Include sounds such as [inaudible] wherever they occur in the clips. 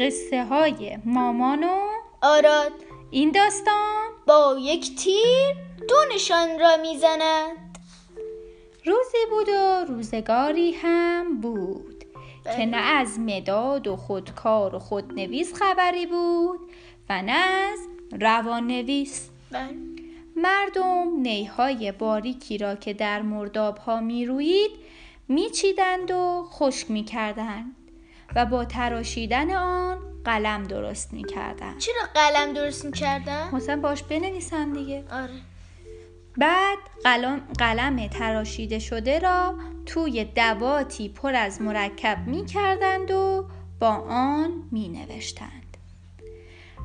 قصه های مامان و آراد. این داستان با یک تیر دو نشان را می‌زند. روزی بود و روزگاری هم بود که نه از مداد و خودکار و خودنویس خبری بود و نه از روان نویس بله. مردم نیهای باریکی را که در مرداب ها می روید می چیدند و خشک می کردند و با تراشیدن آن قلم درست می کردند چرا قلم درست می‌کردن؟ مثلا باش بنویسن دیگه. آره. بعد قلم, قلم تراشیده شده را توی دواتی پر از مرکب می کردند و با آن می نوشتند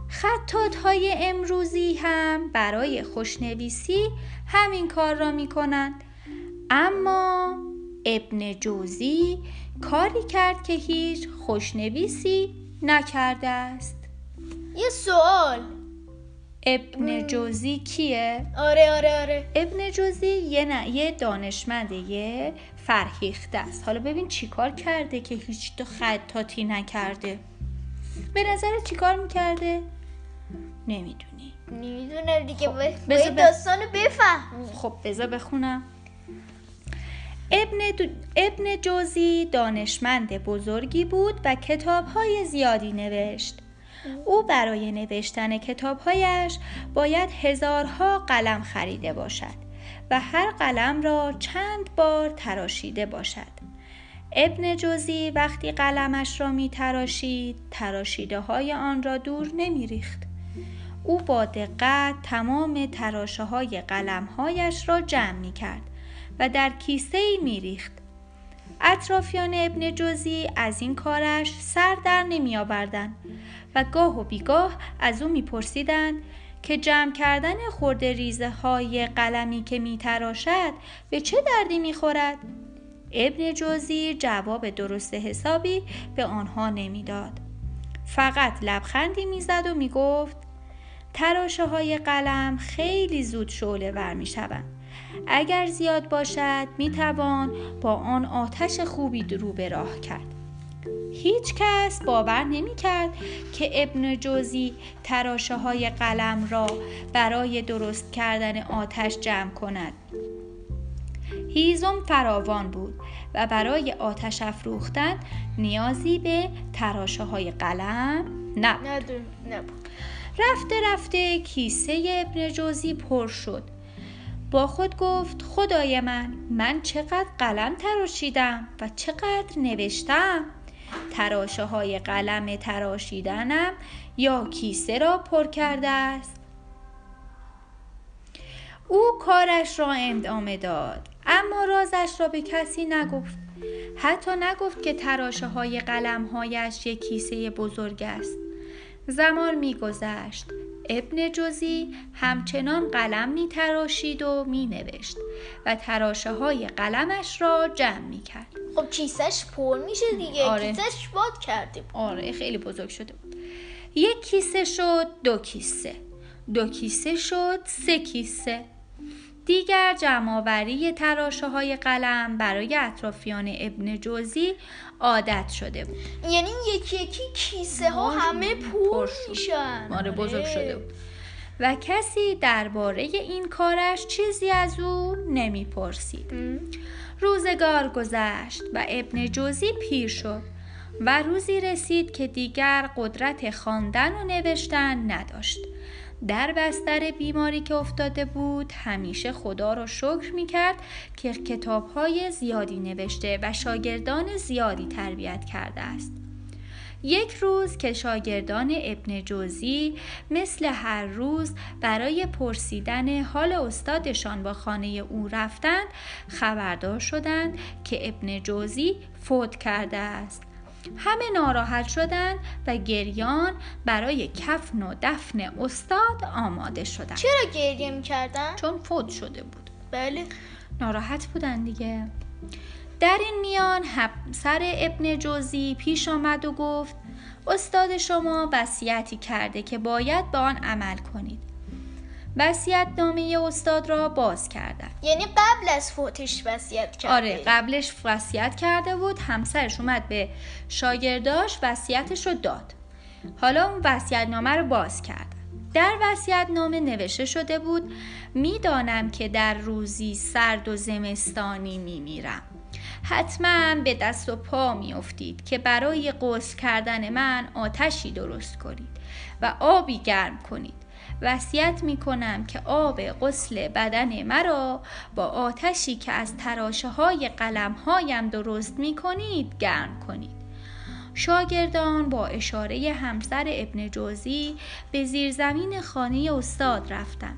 خطات های امروزی هم برای خوشنویسی همین کار را می کنند اما ابن جوزی کاری کرد که هیچ خوشنویسی نکرده است. یه سوال. ابن جوزی کیه؟ آره آره آره. ابن جوزی یه, ن... یه دانشمند یه فرهیخته است. حالا ببین چیکار کرده که هیچ تو خطاتی نکرده. به نظر چیکار می‌کرده؟ نمی‌دونی. نمی‌دونه دیگه. خب، باید بذار ب- داستانو بفهمی. خب بذار بخونم. ابن, ابن جوزی دانشمند بزرگی بود و کتابهای زیادی نوشت. او برای نوشتن کتابهایش باید هزارها قلم خریده باشد و هر قلم را چند بار تراشیده باشد. ابن جوزی وقتی قلمش را می تراشید تراشیده های آن را دور نمی ریخت. او با دقت تمام تراشه های قلم هایش را جمع می کرد و در کیسه ای می ریخت. اطرافیان ابن جوزی از این کارش سر در نمی آوردن و گاه و بیگاه از او می پرسیدند که جمع کردن خورده ریزه های قلمی که می تراشد به چه دردی می خورد؟ ابن جوزی جواب درست حسابی به آنها نمی‌داد. فقط لبخندی می‌زد و می‌گفت تراشه های قلم خیلی زود شعله ور می شوند. اگر زیاد باشد می توان با آن آتش خوبی رو به راه کرد. هیچ کس باور نمی کرد که ابن جوزی تراشه های قلم را برای درست کردن آتش جمع کند. هیزم فراوان بود و برای آتش افروختن نیازی به تراشه های قلم نبود. نبود رفته رفته کیسه ابن جوزی پر شد با خود گفت خدای من من چقدر قلم تراشیدم و چقدر نوشتم. تراشه های قلم تراشیدنم یا کیسه را پر کرده است. او کارش را ادامه داد اما رازش را به کسی نگفت. حتی نگفت که تراشه های قلم هایش یک کیسه بزرگ است. زمان میگذشت. ابن جوزی همچنان قلم می تراشید و می نوشت و تراشه های قلمش را جمع می کرد خب کیسش پر میشه دیگه. آره. کیسش باد بود. آره خیلی بزرگ شده بود. یک کیسه شد دو کیسه. دو کیسه شد سه کیسه. دیگر جمعآوری تراشه های قلم برای اطرافیان ابن جوزی عادت شده بود. یعنی یکی یکی کیسه ها آره، همه پر. میشن. آره بزرگ شده بود. و کسی درباره این کارش چیزی از او نمی‌پرسید. روزگار گذشت و ابن جوزی پیر شد و روزی رسید که دیگر قدرت خواندن و نوشتن نداشت. در بستر بیماری که افتاده بود همیشه خدا را شکر می کرد که کتابهای زیادی نوشته و شاگردان زیادی تربیت کرده است. یک روز که شاگردان ابن جوزی مثل هر روز برای پرسیدن حال استادشان با خانه او رفتند خبردار شدند که ابن جوزی فوت کرده است. همه ناراحت شدند و گریان برای کفن و دفن استاد آماده شدند چرا گریه می‌کردن؟ چون فوت شده بود. بله. ناراحت بودن دیگه. در این میان همسر ابن جوزی پیش آمد و گفت استاد شما وصیتی کرده که باید به آن عمل کنید. وصیت نامه استاد را باز کردن. یعنی قبل از فوتش وصیت کرده آره قبلش وصیت کرده بود همسرش اومد به شاگرداش وصیتش رو داد. حالا اون وصیت‌نامه رو باز کردم در وصیت‌نامه نوشته شده بود می‌دانم که در روزی سرد و زمستانی میمیرم. حتما به دست و پا میافتید که برای غسل کردن من آتشی درست کنید و آبی گرم کنید. وصیت می کنم که آب غسل بدن مرا با آتشی که از تراشه های قلم هایم درست می کنید گرم کنید. شاگردان با اشاره همسر ابن جوزی به زیرزمین خانه استاد رفتند.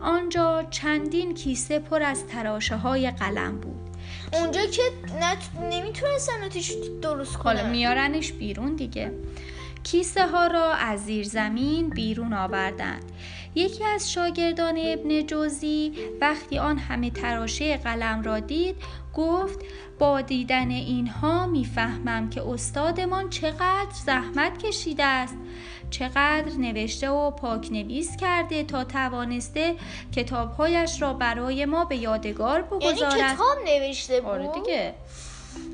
آنجا چندین کیسه پر از تراشه های قلم بود. اونجا که نت... نمی‌تونستن آتیش درست کنن. حالا میارنش بیرون دیگه. کیسه ها را از زیر زمین بیرون آوردند. یکی از شاگردان ابن جوزی وقتی آن همه تراشه قلم را دید گفت با دیدن اینها می‌فهمم که استادمان چقدر زحمت کشیده است. چقدر نوشته و پاک نویس کرده تا توانسته کتابهایش را برای ما به یادگار بگذارد. یعنی کتاب نوشته بود؟ آره دیگه.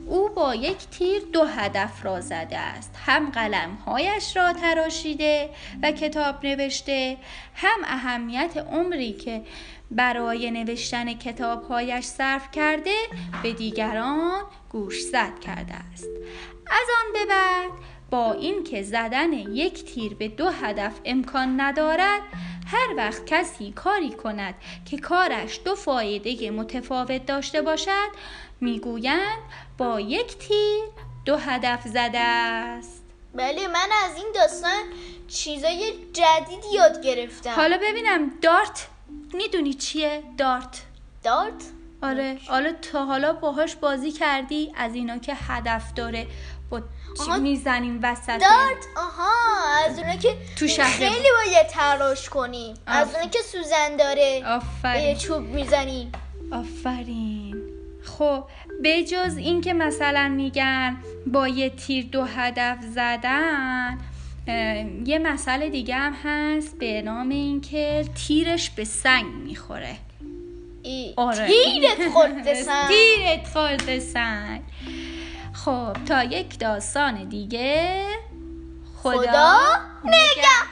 او با یک تیر دو هدف را زده است. هم قلمهایش را تراشیده و کتاب نوشته هم اهمیت عمری که برای نوشتن کتابهایش صرف کرده به دیگران گوشزد کرده است. از آن به بعد با اینکه زدن یک تیر به دو هدف امکان ندارد هر وقت کسی کاری کند که کارش دو فایده متفاوت داشته باشد می‌گویند با یک تیر دو هدف زده است. بله من از این داستان چیزای جدید یاد گرفتم. حالا ببینم دارت می‌دونی چیه؟ دارت. دارت؟ آره حالا تا حالا باهاش بازی کردی از اینا که هدف داره. با آها. می‌زنیم وسط دارت؟ آها. از اونه که تو شهر خیلی باید تلاش کنیم از آف. اونه که سوزن داره. آفرین. چوب می‌زنیم آفرین. خب بجز اینکه مثلا میگن با یه تیر دو هدف زدن یه مسئله دیگه هم هست به نام اینکه تیرش به سنگ می‌خوره. ای. آره. تیرت خورده [laughs] سن تیرت خورده سنگ. خب تا یک داستان دیگه خدا, خدا نگهدار